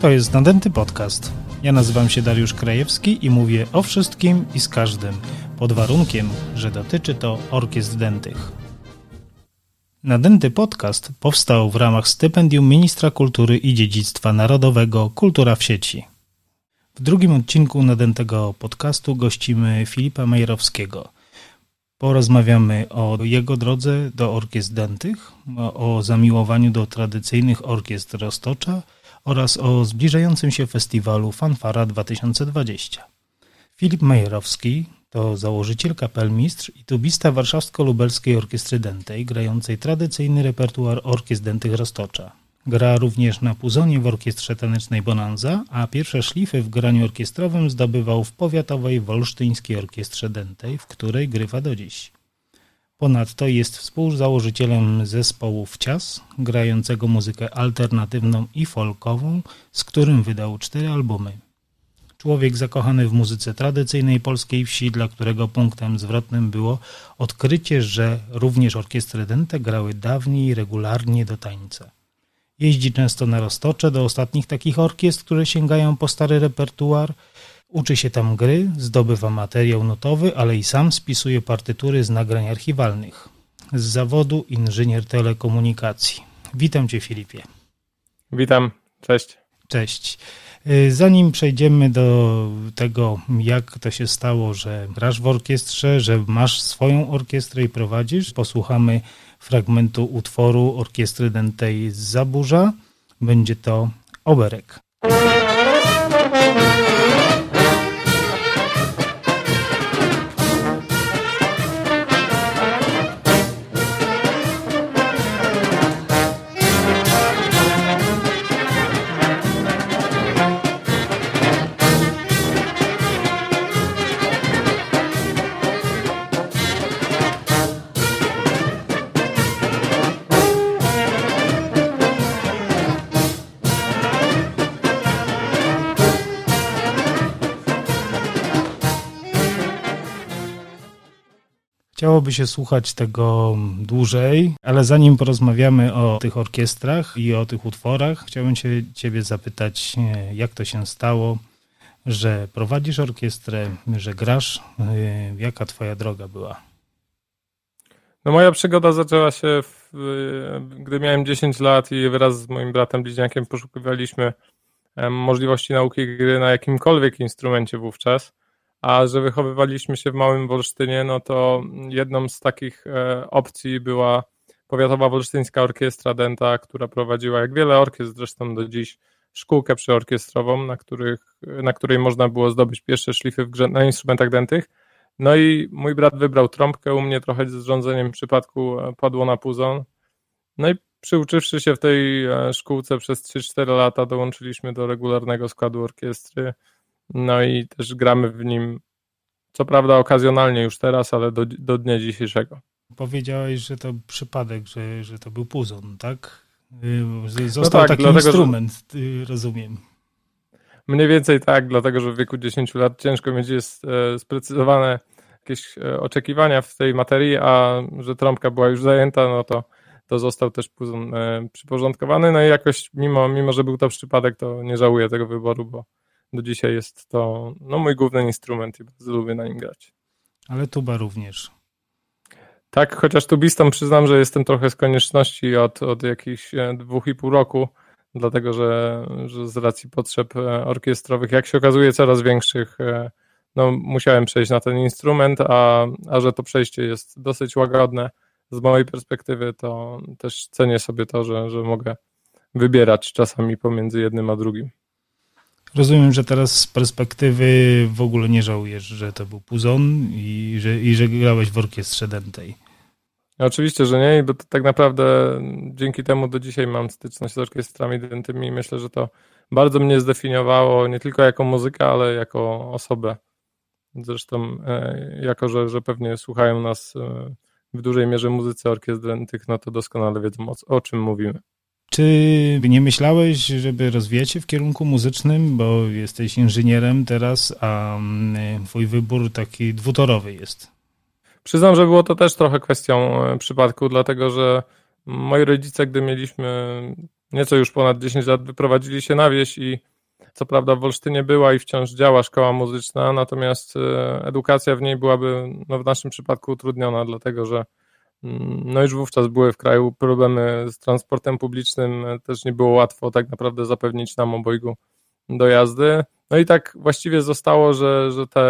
To jest Nadęty Podcast. Ja nazywam się Dariusz Krajewski i mówię o wszystkim i z każdym, pod warunkiem, że dotyczy to orkiestr dętych. Nadęty Podcast powstał w ramach stypendium Ministra Kultury i Dziedzictwa Narodowego Kultura w sieci. W drugim odcinku Nadętego Podcastu gościmy Filipa Majerowskiego. Porozmawiamy o jego drodze do orkiestr dętych, o zamiłowaniu do tradycyjnych orkiestr Roztocza – oraz o zbliżającym się festiwalu Fanfara 2020. Filip Majerowski to założyciel kapelmistrz i tubista Warszawsko-Lubelskiej Orkiestry Dętej, grającej tradycyjny repertuar orkiestr dętych Roztocza. Gra również na puzonie w Orkiestrze Tanecznej Bonanza, a pierwsze szlify w graniu orkiestrowym zdobywał w powiatowej Wolsztyńskiej Orkiestrze Dętej, w której grywa do dziś. Ponadto jest współzałożycielem zespołu Wcias, grającego muzykę alternatywną i folkową, z którym wydał cztery albumy. Człowiek zakochany w muzyce tradycyjnej polskiej wsi, dla którego punktem zwrotnym było odkrycie, że również orkiestry dęte grały dawniej regularnie do tańca. Jeździ często na roztocze do ostatnich takich orkiestr, które sięgają po stary repertuar – Uczy się tam gry, zdobywa materiał notowy, ale i sam spisuje partytury z nagrań archiwalnych. Z zawodu inżynier telekomunikacji. Witam Cię, Filipie. Witam, cześć. Cześć. Y, zanim przejdziemy do tego, jak to się stało, że grasz w orkiestrze, że masz swoją orkiestrę i prowadzisz, posłuchamy fragmentu utworu Orkiestry Dentej z Zaburza. Będzie to Oberek. Chciałoby się słuchać tego dłużej, ale zanim porozmawiamy o tych orkiestrach i o tych utworach, chciałbym się Ciebie zapytać, e, jak to się stało, że prowadzisz orkiestrę, że grasz. E, jaka Twoja droga była? No moja przygoda zaczęła się, w, gdy miałem 10 lat i wraz z moim bratem bliźniakiem poszukiwaliśmy możliwości nauki gry na jakimkolwiek instrumencie wówczas. A że wychowywaliśmy się w Małym Wolsztynie, no to jedną z takich e, opcji była Powiatowa Wolsztyńska Orkiestra Denta, która prowadziła, jak wiele orkiestr zresztą do dziś, szkółkę przyorkiestrową, na, których, na której można było zdobyć pierwsze szlify w grze, na instrumentach dętych. No i mój brat wybrał trąbkę, u mnie trochę z rządzeniem przypadku e, padło na puzon. No i przyuczywszy się w tej e, szkółce przez 3-4 lata, dołączyliśmy do regularnego składu orkiestry. No i też gramy w nim, co prawda okazjonalnie już teraz, ale do, do dnia dzisiejszego. Powiedziałeś, że to przypadek, że, że to był puzon, tak? Y, został no tak, taki dlatego, instrument, że... Y, rozumiem. Mniej więcej tak, dlatego że w wieku 10 lat ciężko mieć jest e, sprecyzowane jakieś e, oczekiwania w tej materii, a że trąbka była już zajęta, no to, to został też puzon e, przyporządkowany. No i jakoś, mimo, mimo że był to przypadek, to nie żałuję tego wyboru, bo do dzisiaj jest to no, mój główny instrument i bardzo lubię na nim grać. Ale tuba również. Tak, chociaż tubistą przyznam, że jestem trochę z konieczności od, od jakichś e, dwóch i pół roku, dlatego że, że z racji potrzeb e, orkiestrowych, jak się okazuje, coraz większych, e, no, musiałem przejść na ten instrument, a, a że to przejście jest dosyć łagodne z mojej perspektywy, to też cenię sobie to, że, że mogę wybierać czasami pomiędzy jednym a drugim. Rozumiem, że teraz z perspektywy w ogóle nie żałujesz, że to był Puzon i że, i że grałeś w orkiestrze dętej. Oczywiście, że nie, bo tak naprawdę dzięki temu do dzisiaj mam styczność z orkiestrami dętymi i myślę, że to bardzo mnie zdefiniowało nie tylko jako muzyka, ale jako osobę. Zresztą e, jako, że, że pewnie słuchają nas e, w dużej mierze muzycy orkiestr dętych, no to doskonale wiedzą o, o czym mówimy. Czy nie myślałeś, żeby rozwijać się w kierunku muzycznym, bo jesteś inżynierem teraz, a mm, twój wybór taki dwutorowy jest? Przyznam, że było to też trochę kwestią e, przypadku, dlatego że moi rodzice, gdy mieliśmy nieco już ponad 10 lat, wyprowadzili się na wieś i co prawda w Olsztynie była i wciąż działa szkoła muzyczna, natomiast e, edukacja w niej byłaby no, w naszym przypadku utrudniona, dlatego że no już wówczas były w kraju problemy z transportem publicznym, też nie było łatwo tak naprawdę zapewnić nam obojgu dojazdy. No i tak właściwie zostało, że, że te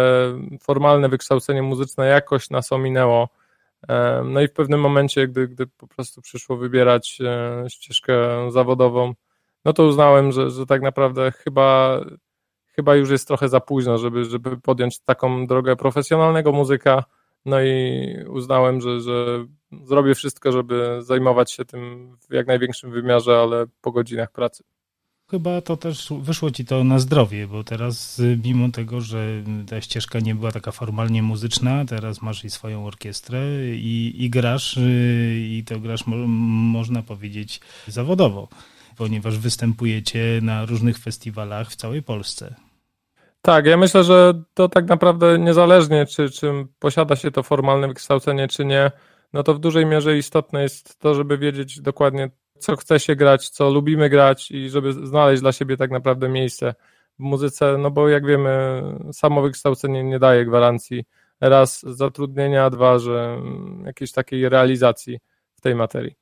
formalne wykształcenie muzyczne jakoś nas ominęło. E, no i w pewnym momencie, gdy, gdy po prostu przyszło wybierać e, ścieżkę zawodową, no to uznałem, że, że tak naprawdę chyba, chyba już jest trochę za późno, żeby, żeby podjąć taką drogę profesjonalnego muzyka. No i uznałem, że, że zrobię wszystko, żeby zajmować się tym w jak największym wymiarze, ale po godzinach pracy. Chyba to też wyszło ci to na zdrowie, bo teraz mimo tego, że ta ścieżka nie była taka formalnie muzyczna, teraz masz i swoją orkiestrę i, i grasz y, i to grasz mo można powiedzieć zawodowo ponieważ występujecie na różnych festiwalach w całej Polsce. Tak, ja myślę, że to tak naprawdę niezależnie, czy, czy posiada się to formalne wykształcenie, czy nie, no to w dużej mierze istotne jest to, żeby wiedzieć dokładnie, co chce się grać, co lubimy grać i żeby znaleźć dla siebie tak naprawdę miejsce w muzyce, no bo jak wiemy, samo wykształcenie nie daje gwarancji raz zatrudnienia, dwa, że jakiejś takiej realizacji w tej materii.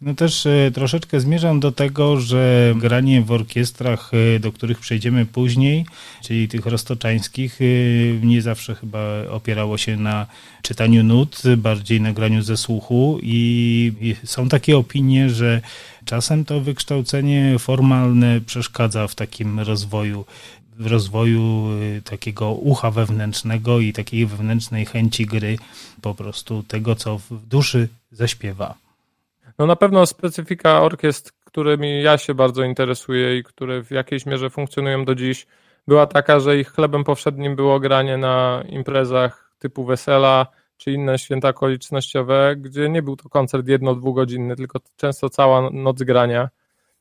No też e, troszeczkę zmierzam do tego, że granie w orkiestrach, e, do których przejdziemy później, czyli tych roztoczańskich, e, nie zawsze chyba opierało się na czytaniu nut, bardziej na graniu ze słuchu i są takie opinie, że czasem to wykształcenie formalne przeszkadza w takim rozwoju w rozwoju takiego ucha wewnętrznego i takiej wewnętrznej chęci gry, po prostu tego, co w duszy zaśpiewa. No na pewno specyfika orkiestr, którymi ja się bardzo interesuję i które w jakiejś mierze funkcjonują do dziś, była taka, że ich chlebem powszednim było granie na imprezach typu wesela czy inne święta okolicznościowe, gdzie nie był to koncert jedno-dwugodzinny, tylko często cała noc grania.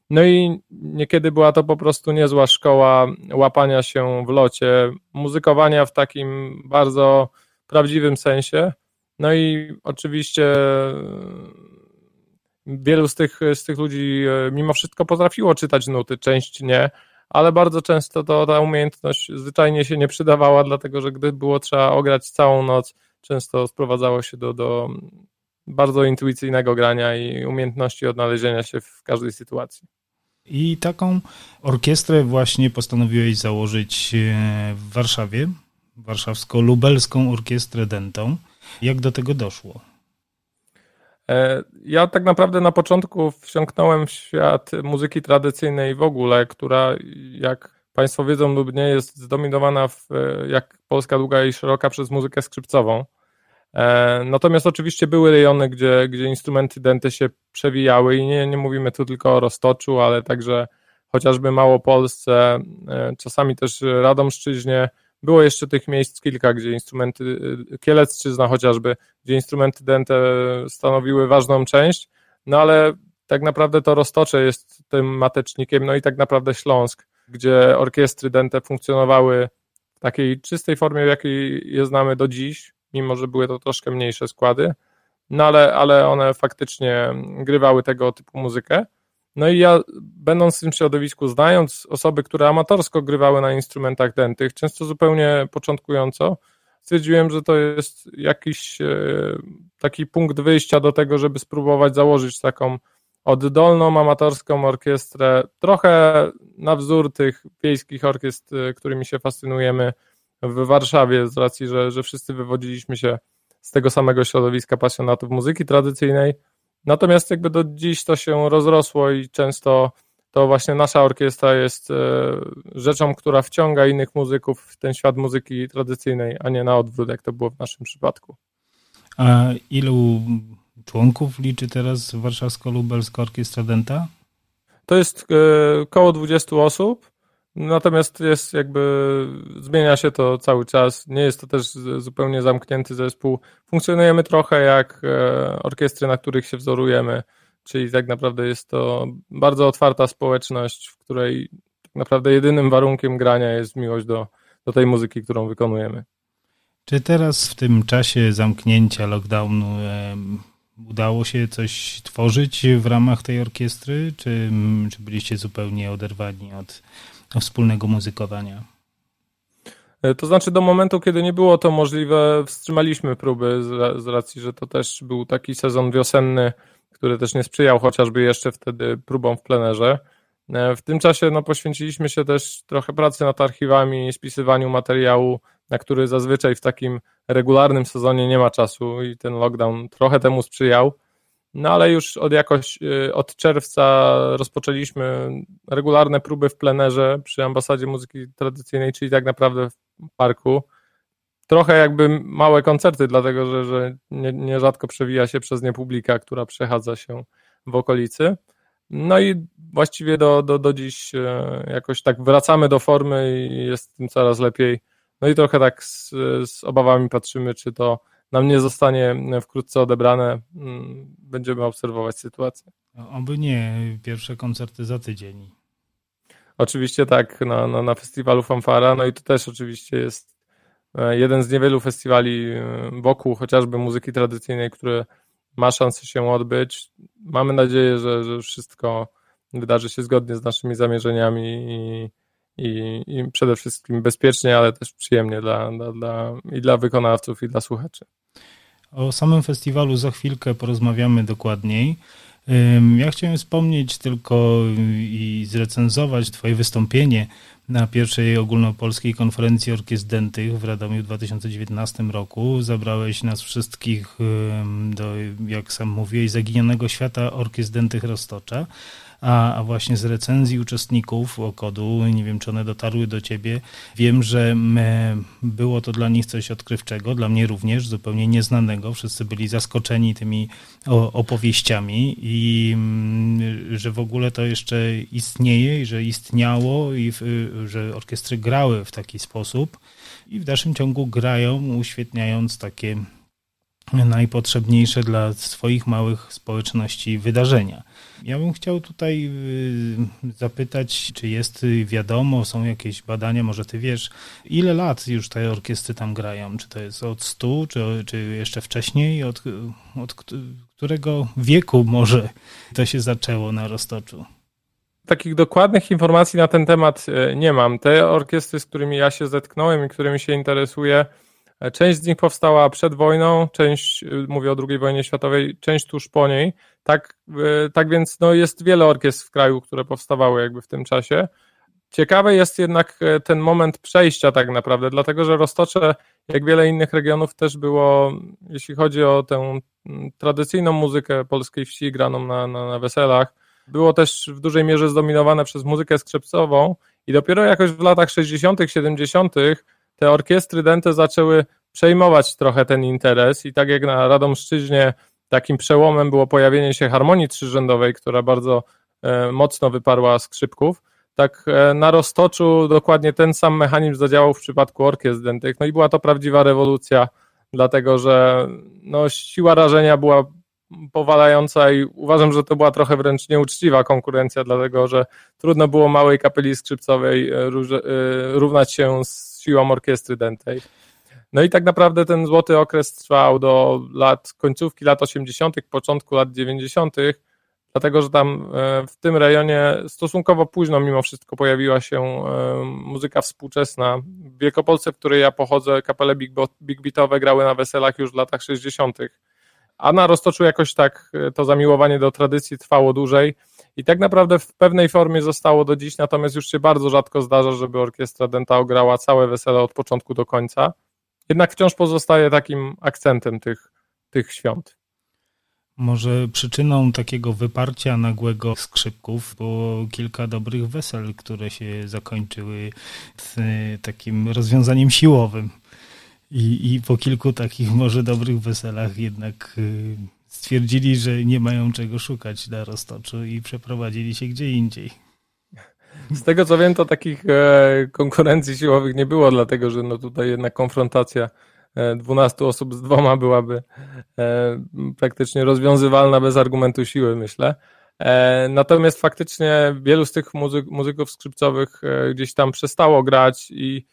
No i niekiedy była to po prostu niezła szkoła łapania się w locie, muzykowania w takim bardzo prawdziwym sensie. No i oczywiście wielu z tych, z tych ludzi e, mimo wszystko potrafiło czytać nuty, część nie, ale bardzo często to ta umiejętność zwyczajnie się nie przydawała, dlatego że gdy było trzeba ograć całą noc, często sprowadzało się do, do bardzo intuicyjnego grania i umiejętności odnalezienia się w każdej sytuacji. I taką orkiestrę właśnie postanowiłeś założyć e, w Warszawie, warszawsko-lubelską orkiestrę dentą. Jak do tego doszło? E, ja tak naprawdę na początku wsiąknąłem w świat muzyki tradycyjnej w ogóle, która jak Państwo wiedzą lub nie jest zdominowana w, e, jak Polska długa i szeroka przez muzykę skrzypcową. E, natomiast oczywiście były rejony, gdzie, gdzie instrumenty denty się przewijały i nie, nie mówimy tu tylko o Roztoczu, ale także chociażby Małopolsce, czasami też Radomszczyźnie, było jeszcze tych miejsc kilka, gdzie instrumenty, y, Kielecczyzna chociażby, gdzie instrumenty dente stanowiły ważną część, no ale tak naprawdę to Roztocze jest tym matecznikiem, no i tak naprawdę Śląsk, gdzie orkiestry dente funkcjonowały w takiej czystej formie, w jakiej je znamy do dziś, mimo że były to troszkę mniejsze składy, no ale, ale one faktycznie grywały tego typu muzykę. No i ja, będąc w tym środowisku, znając osoby, które amatorsko grywały na instrumentach dętych, często zupełnie początkująco, stwierdziłem, że to jest jakiś e, taki punkt wyjścia do tego, żeby spróbować założyć taką oddolną, amatorską orkiestrę, trochę na wzór tych wiejskich orkiestr, e, którymi się fascynujemy w Warszawie, z racji, że, że wszyscy wywodziliśmy się z tego samego środowiska pasjonatów muzyki tradycyjnej. Natomiast jakby do dziś to się rozrosło i często to właśnie nasza orkiestra jest e, rzeczą, która wciąga innych muzyków w ten świat muzyki tradycyjnej, a nie na odwrót, jak to było w naszym przypadku. A ilu członków liczy teraz Warszawsko-Lubelska Orkiestra Denta? To jest e, około 20 osób. Natomiast jest jakby, zmienia się to cały czas. Nie jest to też zupełnie zamknięty zespół. Funkcjonujemy trochę jak e, orkiestry, na których się wzorujemy, czyli tak naprawdę jest to bardzo otwarta społeczność, w której tak naprawdę jedynym warunkiem grania jest miłość do, do tej muzyki, którą wykonujemy. Czy teraz w tym czasie zamknięcia lockdownu Udało się coś tworzyć w ramach tej orkiestry, czy, czy byliście zupełnie oderwani od, od wspólnego muzykowania? E, to znaczy, do momentu, kiedy nie było to możliwe, wstrzymaliśmy próby z, racji, że to też był taki sezon wiosenny, który też nie sprzyjał chociażby jeszcze wtedy próbom w plenerze. E, w tym czasie no, poświęciliśmy się też trochę pracy nad archiwami, spisywaniu materiału, na który zazwyczaj w takim regularnym sezonie nie ma czasu i ten lockdown trochę temu sprzyjał. No ale już od jakoś e, od czerwca rozpoczęliśmy regularne próby w plenerze przy ambasadzie muzyki tradycyjnej, czyli tak naprawdę w parku. Trochę jakby małe koncerty, dlatego że, że nie, nierzadko przewija się przez nie publika, która przechadza się w okolicy. No i właściwie do, do, do dziś e, jakoś tak wracamy do formy i jest tym coraz lepiej. No i trochę tak z, z obawami patrzymy, czy to nam nie zostanie wkrótce odebrane. Mm, będziemy obserwować sytuację. Oby nie, pierwsze koncerty za tydzień. Oczywiście tak, na, na, na festiwalu Fanfara, no i to też oczywiście jest e, jeden z niewielu festiwali e, wokół chociażby muzyki tradycyjnej, które ma szansę się odbyć. Mamy nadzieję, że, że wszystko wydarzy się zgodnie z naszymi zamierzeniami i, i, i przede wszystkim bezpiecznie, ale też przyjemnie dla, dla, dla, i dla wykonawców, i dla słuchaczy. O samym festiwalu za chwilkę porozmawiamy dokładniej. Ja chciałem wspomnieć tylko i zrecenzować Twoje wystąpienie na pierwszej ogólnopolskiej konferencji orkiestr dętych w Radomiu w 2019 roku. Zabrałeś nas wszystkich do, jak sam mówiłeś, zaginionego świata orkiestr dętych Roztocza a, a właśnie z recenzji uczestników Okodu, nie wiem czy one dotarły do ciebie, wiem, że było to dla nich coś odkrywczego, dla mnie również, zupełnie nieznanego. Wszyscy byli zaskoczeni tymi opowieściami i mm, że w ogóle to jeszcze istnieje i że istniało i że orkiestry grały w taki sposób i w dalszym ciągu grają, uświetniając takie najpotrzebniejsze dla swoich małych społeczności wydarzenia. Ja bym chciał tutaj y, zapytać, czy jest wiadomo, są jakieś badania, może ty wiesz, ile lat już te orkiestry tam grają? Czy to jest od 100, czy, czy jeszcze wcześniej? Od, od którego wieku może to się zaczęło na Roztoczu? Takich dokładnych informacji na ten temat e, nie mam. Te orkiestry, z którymi ja się zetknąłem i którymi się interesuję, część z nich powstała przed wojną, część, y, mówię o II wojnie światowej, część tuż po niej. Tak, e, tak więc no, jest wiele orkiestr w kraju, które powstawały jakby w tym czasie. Ciekawy jest jednak e, ten moment przejścia tak naprawdę, dlatego że Roztocze, jak wiele innych regionów też było, jeśli chodzi o tę tradycyjną muzykę polskiej wsi graną na, na, na weselach, było też w dużej mierze zdominowane przez muzykę skrzepcową i dopiero jakoś w latach 60., 70. te orkiestry dęte zaczęły przejmować trochę ten interes i tak jak na Radomszczyźnie takim przełomem było pojawienie się harmonii trzyrzędowej, która bardzo e, mocno wyparła skrzypków. Tak e, na roztoczu dokładnie ten sam mechanizm zadziałał w przypadku orkiestr dętych. No i była to prawdziwa rewolucja, dlatego że no, siła rażenia była powalająca i uważam, że to była trochę wręcz nieuczciwa konkurencja, dlatego że trudno było małej kapeli skrzypcowej e, równać się z siłą orkiestry dętej. No i tak naprawdę ten złoty okres trwał do lat, końcówki lat 80., początku lat 90., dlatego że tam e, w tym rejonie stosunkowo późno mimo wszystko pojawiła się e, muzyka współczesna. W Wielkopolsce, w której ja pochodzę, kapele big, beatowe grały na weselach już w latach 60., a na Roztoczu jakoś tak e, to zamiłowanie do tradycji trwało dłużej i tak naprawdę w pewnej formie zostało do dziś, natomiast już się bardzo rzadko zdarza, żeby orkiestra Denta ograła całe wesele od początku do końca jednak wciąż pozostaje takim akcentem tych, tych świąt. Może przyczyną takiego wyparcia nagłego skrzypków było kilka dobrych wesel, które się zakończyły takim rozwiązaniem siłowym. I, I po kilku takich może dobrych weselach jednak y, stwierdzili, że nie mają czego szukać na roztoczu i przeprowadzili się gdzie indziej. Z tego co wiem, to takich e, konkurencji siłowych nie było, dlatego że no tutaj jednak konfrontacja 12 e, osób z dwoma byłaby e, praktycznie rozwiązywalna bez argumentu siły, myślę. Natomiast faktycznie wielu z tych muzyk, muzyków skrzypcowych gdzieś tam przestało grać i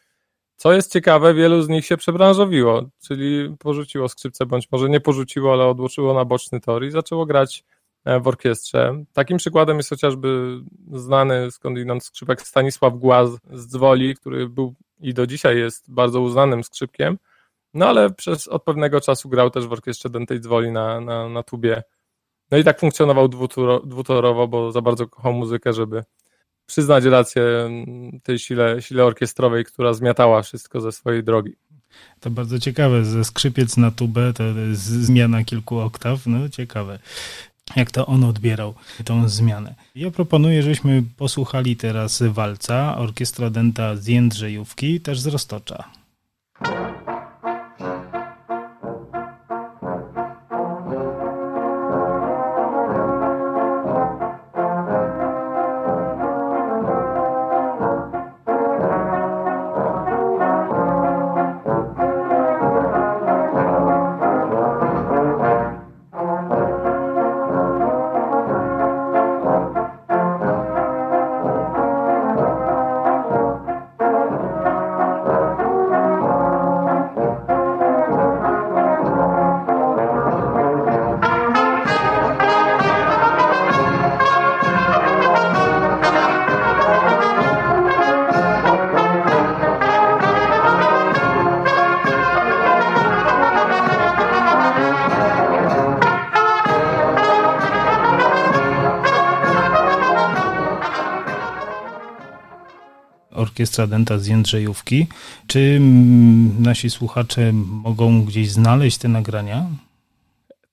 Co jest ciekawe, wielu z nich się przebranżowiło, czyli porzuciło skrzypce, bądź może nie porzuciło, ale odłożyło na boczny tor i zaczęło grać e, w orkiestrze. Takim przykładem jest chociażby znany skądinąd skrzypek Stanisław Głaz z Dzwoli, który był i do dzisiaj jest bardzo uznanym skrzypkiem, no ale przez od pewnego czasu grał też w orkiestrze Dętej Dzwoli na, na, na tubie. No i tak funkcjonował dwutorowo, bo za bardzo kochał muzykę, żeby przyznać rację tej sile, sile orkiestrowej, która zmiatała wszystko ze swojej drogi. To bardzo ciekawe, ze skrzypiec na tubę to jest zmiana kilku oktaw, no ciekawe. Jak to on odbierał tą zmianę. Ja proponuję, żebyśmy posłuchali teraz walca orkiestra denta z Jędrzejówki, też z Roztocza. Orkiestra Denta z Jędrzejówki. Czy mm, nasi słuchacze mogą gdzieś znaleźć te nagrania?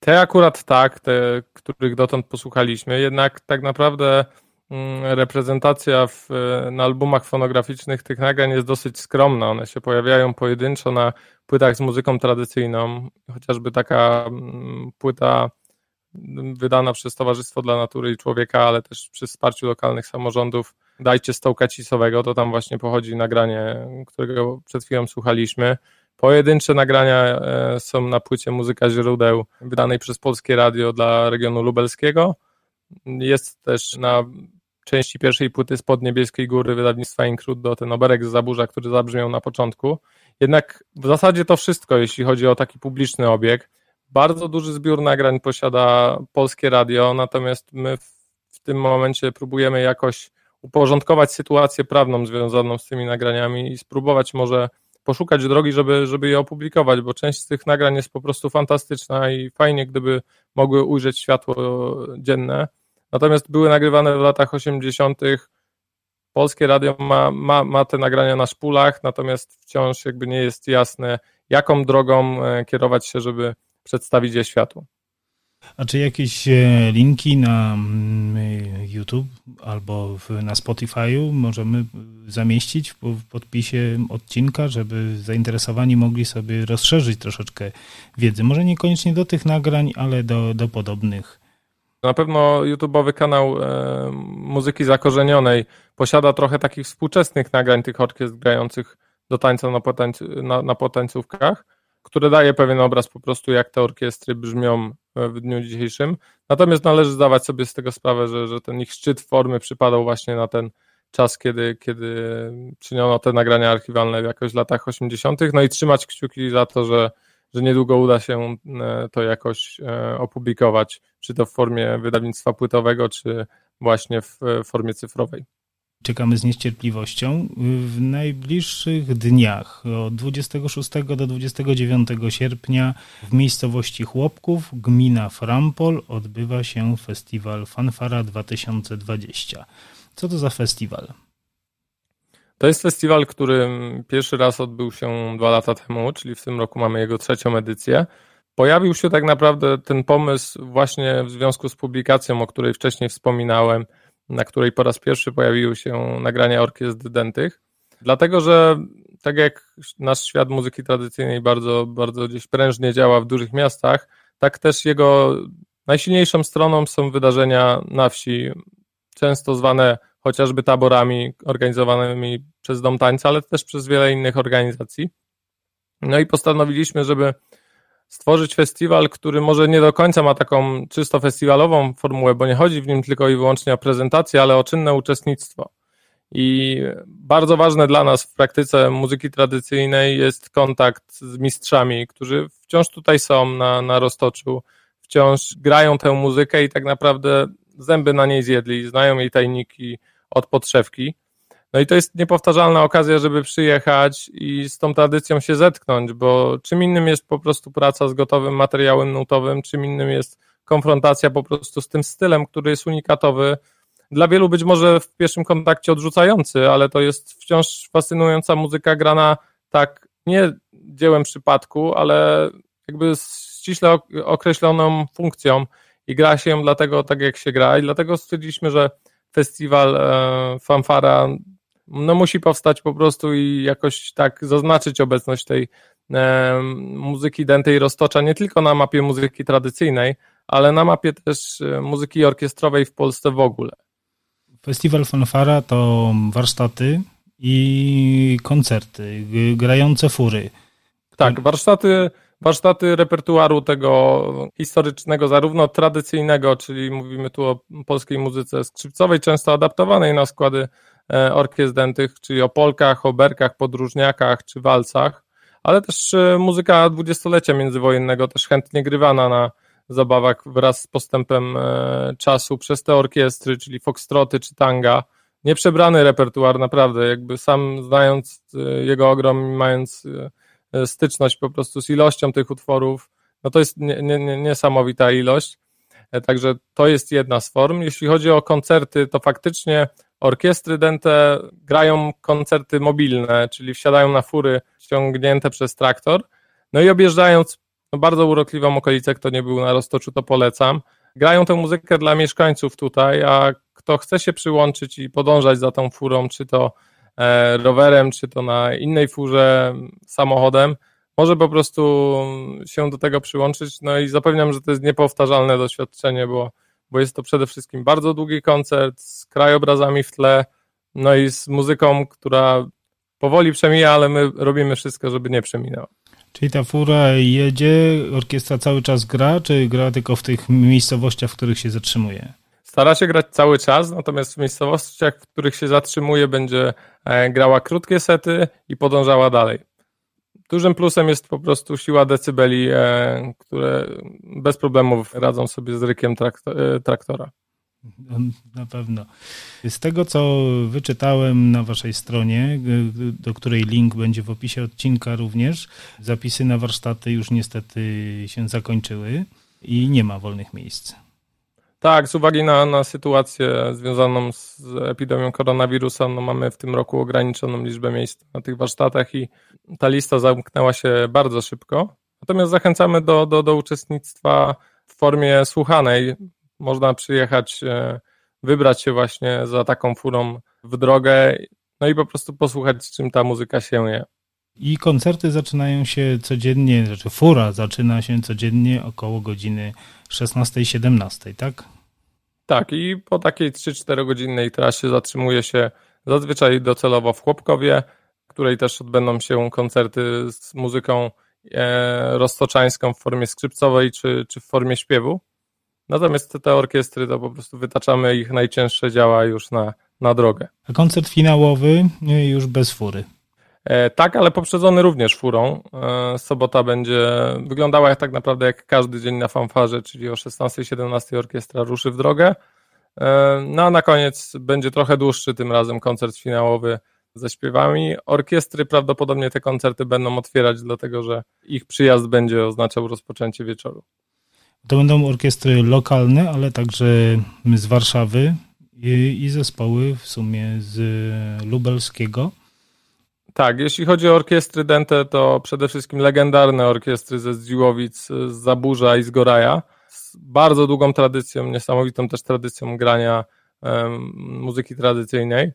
Te akurat tak, te, których dotąd posłuchaliśmy, jednak tak naprawdę mm, reprezentacja w, na albumach fonograficznych tych nagrań jest dosyć skromna. One się pojawiają pojedynczo na płytach z muzyką tradycyjną, chociażby taka mm, płyta wydana przez Towarzystwo dla Natury i Człowieka, ale też przy wsparciu lokalnych samorządów Dajcie Stołka Cisowego, to tam właśnie pochodzi nagranie, którego przed chwilą słuchaliśmy. Pojedyncze nagrania e, są na płycie Muzyka Źródeł, wydanej przez Polskie Radio dla regionu lubelskiego. Jest też na części pierwszej płyty z Podniebieskiej Góry wydawnictwa Inkrudo ten oberek z Zaburza, który zabrzmiał na początku. Jednak w zasadzie to wszystko, jeśli chodzi o taki publiczny obieg. Bardzo duży zbiór nagrań posiada Polskie Radio, natomiast my w tym momencie próbujemy jakoś uporządkować sytuację prawną związaną z tymi nagraniami i spróbować może poszukać drogi, żeby, żeby je opublikować, bo część z tych nagrań jest po prostu fantastyczna i fajnie, gdyby mogły ujrzeć światło dzienne. Natomiast były nagrywane w latach 80. Polskie radio ma, ma, ma te nagrania na szpulach, natomiast wciąż jakby nie jest jasne, jaką drogą e, kierować się, żeby przedstawić je światu. A czy jakieś e, linki na mm, YouTube albo na Spotify'u możemy zamieścić w podpisie odcinka, żeby zainteresowani mogli sobie rozszerzyć troszeczkę wiedzy? Może niekoniecznie do tych nagrań, ale do, do podobnych. Na pewno YouTube'owy kanał e, muzyki zakorzenionej posiada trochę takich współczesnych nagrań tych orkiestr grających do tańca na, potenc na, na potencówkach które daje pewien obraz po prostu, jak te orkiestry brzmią w dniu dzisiejszym. Natomiast należy zdawać sobie z tego sprawę, że, że ten ich szczyt formy przypadał właśnie na ten czas, kiedy, kiedy czyniono te nagrania archiwalne w jakoś latach 80., no i trzymać kciuki za to, że, że niedługo uda się e, to jakoś e, opublikować, czy to w formie wydawnictwa płytowego, czy właśnie w formie cyfrowej. Czekamy z niecierpliwością. W najbliższych dniach, od 26 do 29 sierpnia, w miejscowości Chłopków, gmina Frampol, odbywa się festiwal Fanfara 2020. Co to za festiwal? To jest festiwal, który pierwszy raz odbył się dwa lata temu, czyli w tym roku mamy jego trzecią edycję. Pojawił się tak naprawdę ten pomysł właśnie w związku z publikacją, o której wcześniej wspominałem, na której po raz pierwszy pojawiły się nagrania orkiestr dentych. Dlatego, że tak jak nasz świat muzyki tradycyjnej bardzo, bardzo gdzieś prężnie działa w dużych miastach, tak też jego najsilniejszą stroną są wydarzenia na wsi, często zwane chociażby taborami organizowanymi przez Dom Tańca, ale też przez wiele innych organizacji. No i postanowiliśmy, żeby stworzyć festiwal, który może nie do końca ma taką czysto festiwalową formułę, bo nie chodzi w nim tylko i wyłącznie o prezentację, ale o czynne uczestnictwo. I bardzo ważne dla nas w praktyce muzyki tradycyjnej jest kontakt z mistrzami, którzy wciąż tutaj są na, na roztoczu, wciąż grają tę muzykę i tak naprawdę zęby na niej zjedli, znają jej tajniki od podszewki. No i to jest niepowtarzalna okazja, żeby przyjechać i z tą tradycją się zetknąć, bo czym innym jest po prostu praca z gotowym materiałem nutowym, czym innym jest konfrontacja po prostu z tym stylem, który jest unikatowy. Dla wielu być może w pierwszym kontakcie odrzucający, ale to jest wciąż fascynująca muzyka grana tak nie dziełem przypadku, ale jakby ściśle określoną funkcją i gra się ją dlatego tak, jak się gra i dlatego stwierdziliśmy, że festiwal e, Fanfara no musi powstać po prostu i jakoś tak zaznaczyć obecność tej e, muzyki dętej roztocza nie tylko na mapie muzyki tradycyjnej, ale na mapie też e, muzyki orkiestrowej w Polsce w ogóle. Festiwal Fanfara to warsztaty i koncerty, grające fury. Tak, warsztaty warsztaty repertuaru tego historycznego, zarówno tradycyjnego, czyli mówimy tu o polskiej muzyce skrzypcowej, często adaptowanej na składy orkiestr dętych, czyli o polkach, o berkach, podróżniakach czy walcach, ale też e, muzyka dwudziestolecia międzywojennego, też chętnie grywana na zabawach wraz z postępem e, czasu przez te orkiestry, czyli foxtroty czy tanga. Nieprzebrany repertuar, naprawdę, jakby sam znając jego ogrom i mając E, styczność po prostu z ilością tych utworów, no to jest nie, nie, niesamowita ilość. E, także to jest jedna z form. Jeśli chodzi o koncerty, to faktycznie orkiestry dente grają koncerty mobilne, czyli wsiadają na fury ściągnięte przez traktor, no i objeżdżając no bardzo urokliwą okolicę, kto nie był na Roztoczu, to polecam. Grają tę muzykę dla mieszkańców tutaj, a kto chce się przyłączyć i podążać za tą furą, czy to E, rowerem, czy to na innej furze, samochodem, może po prostu się do tego przyłączyć. No i zapewniam, że to jest niepowtarzalne doświadczenie, bo, bo jest to przede wszystkim bardzo długi koncert z krajobrazami w tle, no i z muzyką, która powoli przemija, ale my robimy wszystko, żeby nie przeminęła. Czyli ta fura jedzie, orkiestra cały czas gra, czy gra tylko w tych miejscowościach, w których się zatrzymuje? Stara się grać cały czas, natomiast w miejscowościach, w których się zatrzymuje, będzie e, grała krótkie sety i podążała dalej. Dużym plusem jest po prostu siła decybeli, e, które bez problemów radzą sobie z rykiem e, traktora. Na pewno. Z tego, co wyczytałem na waszej stronie, do której link będzie w opisie odcinka również, zapisy na warsztaty już niestety się zakończyły i nie ma wolnych miejsc. Tak, z uwagi na, na sytuację związaną z epidemią koronawirusa, no mamy w tym roku ograniczoną liczbę miejsc na tych warsztatach i ta lista zamknęła się bardzo szybko. Natomiast zachęcamy do, do, do uczestnictwa w formie słuchanej. Można przyjechać, e, wybrać się właśnie za taką furą w drogę, no i po prostu posłuchać, czym ta muzyka się je. I koncerty zaczynają się codziennie, znaczy fura zaczyna się codziennie około godziny 16-17, tak? Tak, i po takiej 3-4 godzinnej trasie zatrzymuje się zazwyczaj docelowo w Chłopkowie, w której też odbędą się koncerty z muzyką e, roztoczańską w formie skrzypcowej czy, czy w formie śpiewu. Natomiast te orkiestry to po prostu wytaczamy ich najcięższe działa już na, na drogę. A koncert finałowy już bez fury. E, tak, ale poprzedzony również furą. E, sobota będzie wyglądała tak naprawdę jak każdy dzień na fanfarze, czyli o 16-17 orkiestra ruszy w drogę. E, no a na koniec będzie trochę dłuższy tym razem koncert finałowy ze śpiewami. Orkiestry prawdopodobnie te koncerty będą otwierać, dlatego że ich przyjazd będzie oznaczał rozpoczęcie wieczoru. To będą orkiestry lokalne, ale także z Warszawy i, i zespoły w sumie z lubelskiego. Tak, jeśli chodzi o orkiestry Dente, to przede wszystkim legendarne orkiestry ze Zdziłowic, z Zaburza i z Goraja, z bardzo długą tradycją, niesamowitą też tradycją grania um, muzyki tradycyjnej.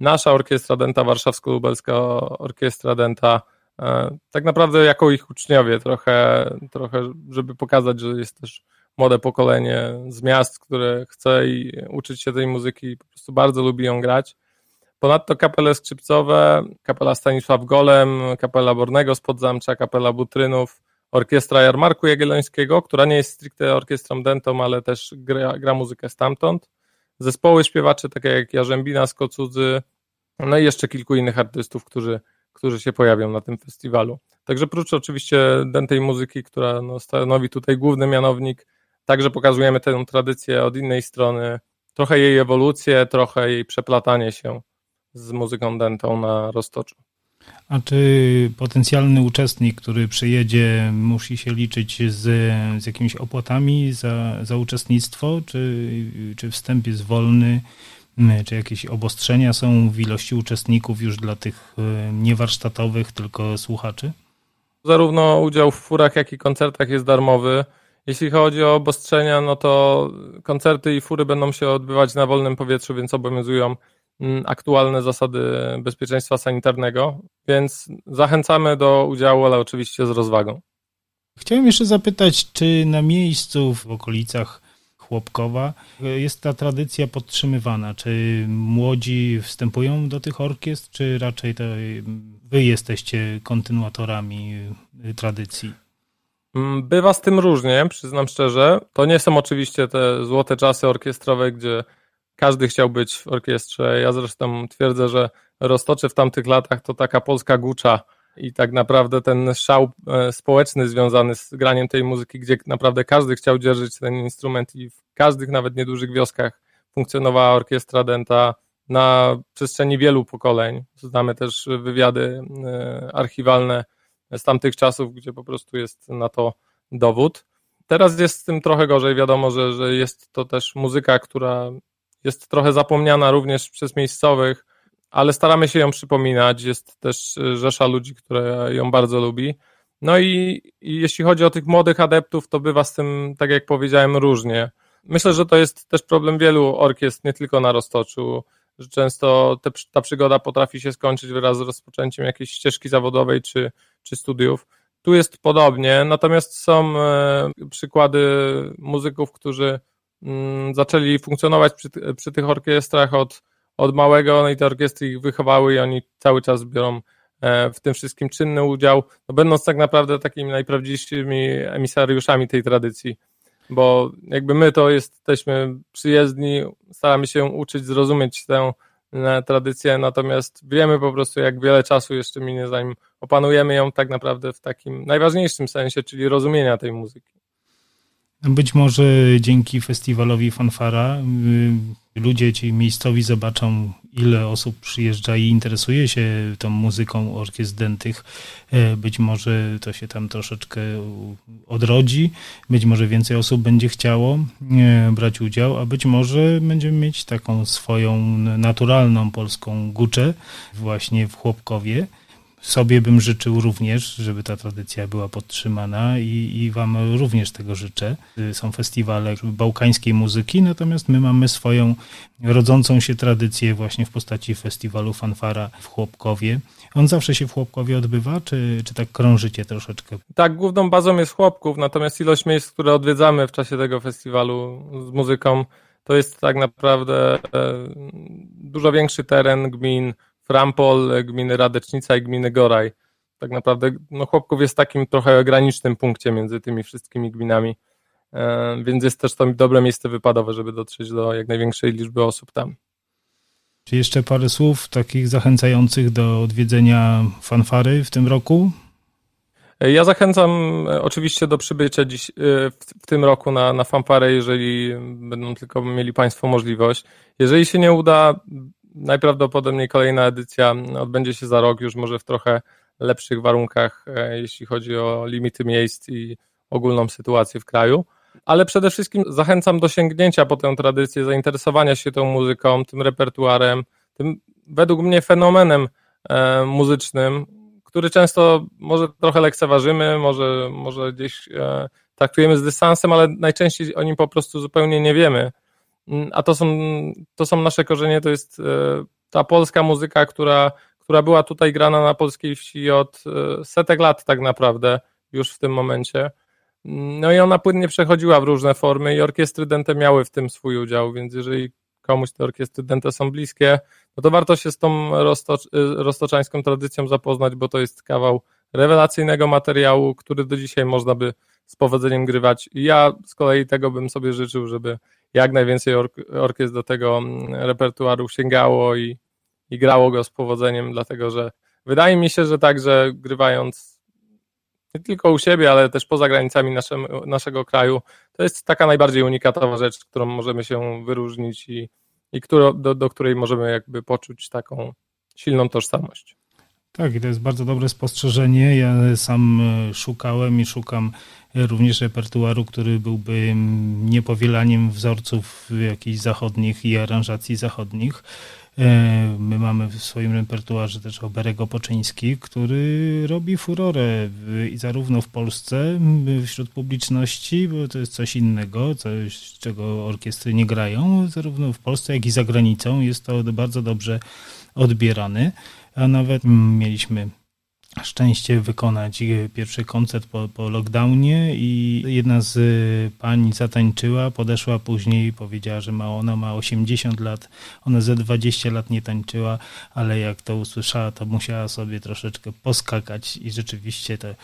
Nasza orkiestra Denta, Warszawsko-Lubelska Orkiestra Denta, e, tak naprawdę jako ich uczniowie, trochę, trochę, żeby pokazać, że jest też młode pokolenie z miast, które chce i uczyć się tej muzyki po prostu bardzo lubi ją grać. Ponadto kapele skrzypcowe, kapela Stanisław Golem, kapela Bornego z Podzamcza, kapela Butrynów, orkiestra Jarmarku Jagiellońskiego, która nie jest stricte orkiestrą dentą, ale też gra, gra muzykę stamtąd. Zespoły śpiewaczy takie jak Jarzębina z Kocudzy, no i jeszcze kilku innych artystów, którzy, którzy się pojawią na tym festiwalu. Także prócz oczywiście tej muzyki, która no, stanowi tutaj główny mianownik, także pokazujemy tę tradycję od innej strony, trochę jej ewolucję, trochę jej przeplatanie się z muzyką dentą na roztoczu. A czy potencjalny uczestnik, który przyjedzie, musi się liczyć z, z jakimiś opłatami za, za uczestnictwo, czy, czy wstęp jest wolny, czy jakieś obostrzenia są w ilości uczestników już dla tych e, niewarsztatowych, tylko słuchaczy? Zarówno udział w furach, jak i koncertach jest darmowy. Jeśli chodzi o obostrzenia, no to koncerty i fury będą się odbywać na wolnym powietrzu, więc obowiązują aktualne zasady bezpieczeństwa sanitarnego, więc zachęcamy do udziału, ale oczywiście z rozwagą. Chciałem jeszcze zapytać, czy na miejscu w okolicach Chłopkowa jest ta tradycja podtrzymywana? Czy młodzi wstępują do tych orkiestr, czy raczej to wy jesteście kontynuatorami tradycji? Mm, bywa z tym różnie, przyznam szczerze. To nie są oczywiście te złote czasy orkiestrowe, gdzie każdy chciał być w orkiestrze. Ja zresztą twierdzę, że Roztoczy w tamtych latach to taka polska gucza i tak naprawdę ten szał e, społeczny związany z graniem tej muzyki, gdzie naprawdę każdy chciał dzierżyć ten instrument i w każdych nawet niedużych wioskach funkcjonowała orkiestra denta na przestrzeni wielu pokoleń. Znamy też wywiady e, archiwalne z tamtych czasów, gdzie po prostu jest na to dowód. Teraz jest z tym trochę gorzej. Wiadomo, że, że jest to też muzyka, która jest trochę zapomniana również przez miejscowych, ale staramy się ją przypominać. Jest też rzesza ludzi, która ją bardzo lubi. No i, i jeśli chodzi o tych młodych adeptów, to bywa z tym, tak jak powiedziałem, różnie. Myślę, że to jest też problem wielu orkiestr, nie tylko na Roztoczu że często te, ta przygoda potrafi się skończyć wraz z rozpoczęciem jakiejś ścieżki zawodowej czy, czy studiów. Tu jest podobnie, natomiast są e, przykłady muzyków, którzy zaczęli funkcjonować przy, przy tych orkiestrach od, od małego, no i te orkiestry ich wychowały i oni cały czas biorą e, w tym wszystkim czynny udział, no będąc tak naprawdę takimi najprawdziwszymi emisariuszami tej tradycji bo jakby my to jesteśmy przyjezdni, staramy się uczyć, zrozumieć tę e, tradycję, natomiast wiemy po prostu, jak wiele czasu jeszcze minie, zanim opanujemy ją tak naprawdę w takim najważniejszym sensie, czyli rozumienia tej muzyki. Być może dzięki festiwalowi Fanfara y, ludzie ci miejscowi zobaczą, ile osób przyjeżdża i interesuje się tą muzyką orkiestr dętych. E, być może to się tam troszeczkę odrodzi, być może więcej osób będzie chciało e, brać udział, a być może będziemy mieć taką swoją naturalną polską guczę właśnie w Chłopkowie sobie bym życzył również, żeby ta tradycja była podtrzymana i, i Wam również tego życzę. Są festiwale bałkańskiej muzyki, natomiast my mamy swoją rodzącą się tradycję właśnie w postaci festiwalu Fanfara w Chłopkowie. On zawsze się w Chłopkowie odbywa, czy, czy tak krążycie troszeczkę? Tak, główną bazą jest Chłopków, natomiast ilość miejsc, które odwiedzamy w czasie tego festiwalu z muzyką, to jest tak naprawdę e, dużo większy teren gmin, Frampol, gminy Radecznica i gminy Goraj. Tak naprawdę no, Chłopków jest takim trochę granicznym punkcie między tymi wszystkimi gminami, e, więc jest też to dobre miejsce wypadowe, żeby dotrzeć do jak największej liczby osób tam. Czy jeszcze parę słów takich zachęcających do odwiedzenia fanfary w tym roku? Ja zachęcam e, oczywiście do przybycia dziś, e, w, tym roku na, na fanfarę, jeżeli będą tylko mieli Państwo możliwość. Jeżeli się nie uda, najprawdopodobniej kolejna edycja odbędzie się za rok, już może w trochę lepszych warunkach, e, jeśli chodzi o limity miejsc i ogólną sytuację w kraju. Ale przede wszystkim zachęcam do sięgnięcia po tę tradycję, zainteresowania się tą muzyką, tym repertuarem, tym według mnie fenomenem e, muzycznym, który często może trochę lekceważymy, może, może gdzieś e, traktujemy z dystansem, ale najczęściej o nim po prostu zupełnie nie wiemy. Mm, a to są, to są nasze korzenie, to jest e, ta polska muzyka, która, która była tutaj grana na polskiej wsi od e, setek lat tak naprawdę, już w tym momencie. Mm, no i ona płynnie przechodziła w różne formy i orkiestry dente miały w tym swój udział, więc jeżeli komuś te orkiestry dente są bliskie, no to warto się z tą roztocz, e, roztoczańską tradycją zapoznać, bo to jest kawał rewelacyjnego materiału, który do dzisiaj można by z powodzeniem grywać. I ja z kolei tego bym sobie życzył, żeby jak najwięcej ork orkiestr do tego mm, repertuaru sięgało i, i grało go z powodzeniem, dlatego że wydaje mi się, że także grywając nie tylko u siebie, ale też poza granicami naszym, naszego kraju, to jest taka najbardziej unikatowa rzecz, którą możemy się wyróżnić i, i którą, do, do której możemy jakby poczuć taką silną tożsamość. Tak, i to jest bardzo dobre spostrzeżenie. Ja sam e, szukałem i szukam również repertuaru, który byłby mm, niepowielaniem wzorców jakichś zachodnich i aranżacji zachodnich. E, my mamy w swoim repertuarze też Oberego Poczyński, który robi furorę i zarówno w Polsce wśród publiczności, bo to jest coś innego, coś czego orkiestry nie grają, zarówno w Polsce, jak i za granicą. Jest to bardzo dobrze odbierany, a nawet mieliśmy szczęście wykonać pierwszy koncert po, po lockdownie i jedna z pań zatańczyła, podeszła później i powiedziała, że ma, ona ma 80 lat, ona ze 20 lat nie tańczyła, ale jak to usłyszała, to musiała sobie troszeczkę poskakać i rzeczywiście to y,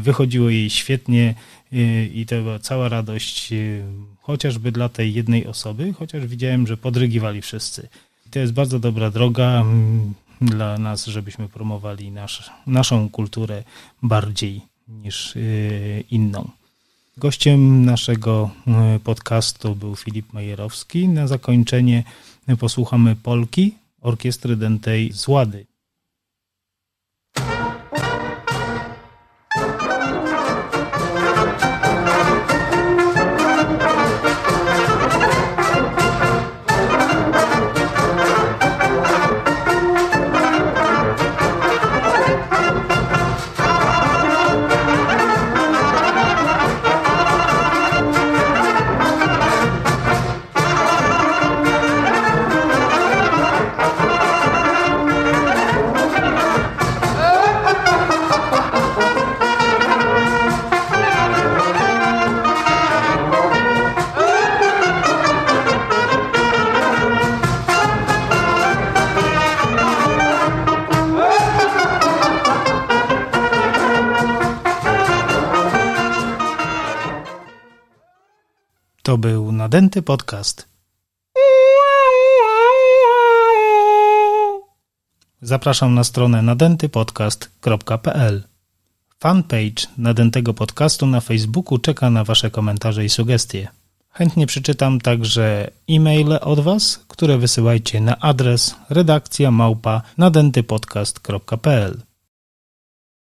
wychodziło jej świetnie y, i to była cała radość y, chociażby dla tej jednej osoby, chociaż widziałem, że podrygiwali wszyscy. To jest bardzo dobra droga mm, dla nas, żebyśmy promowali nasz, naszą kulturę bardziej niż y, inną. Gościem naszego y, podcastu był Filip Majerowski. Na zakończenie posłuchamy Polki Orkiestry Dętej z Łady. Nadęty podcast. Zapraszam na stronę nadętypodcast.pl. Fanpage nadętego podcastu na Facebooku czeka na Wasze komentarze i sugestie. Chętnie przeczytam także e-maile od Was, które wysyłajcie na adres redakcja małpa nadętypodcast.pl.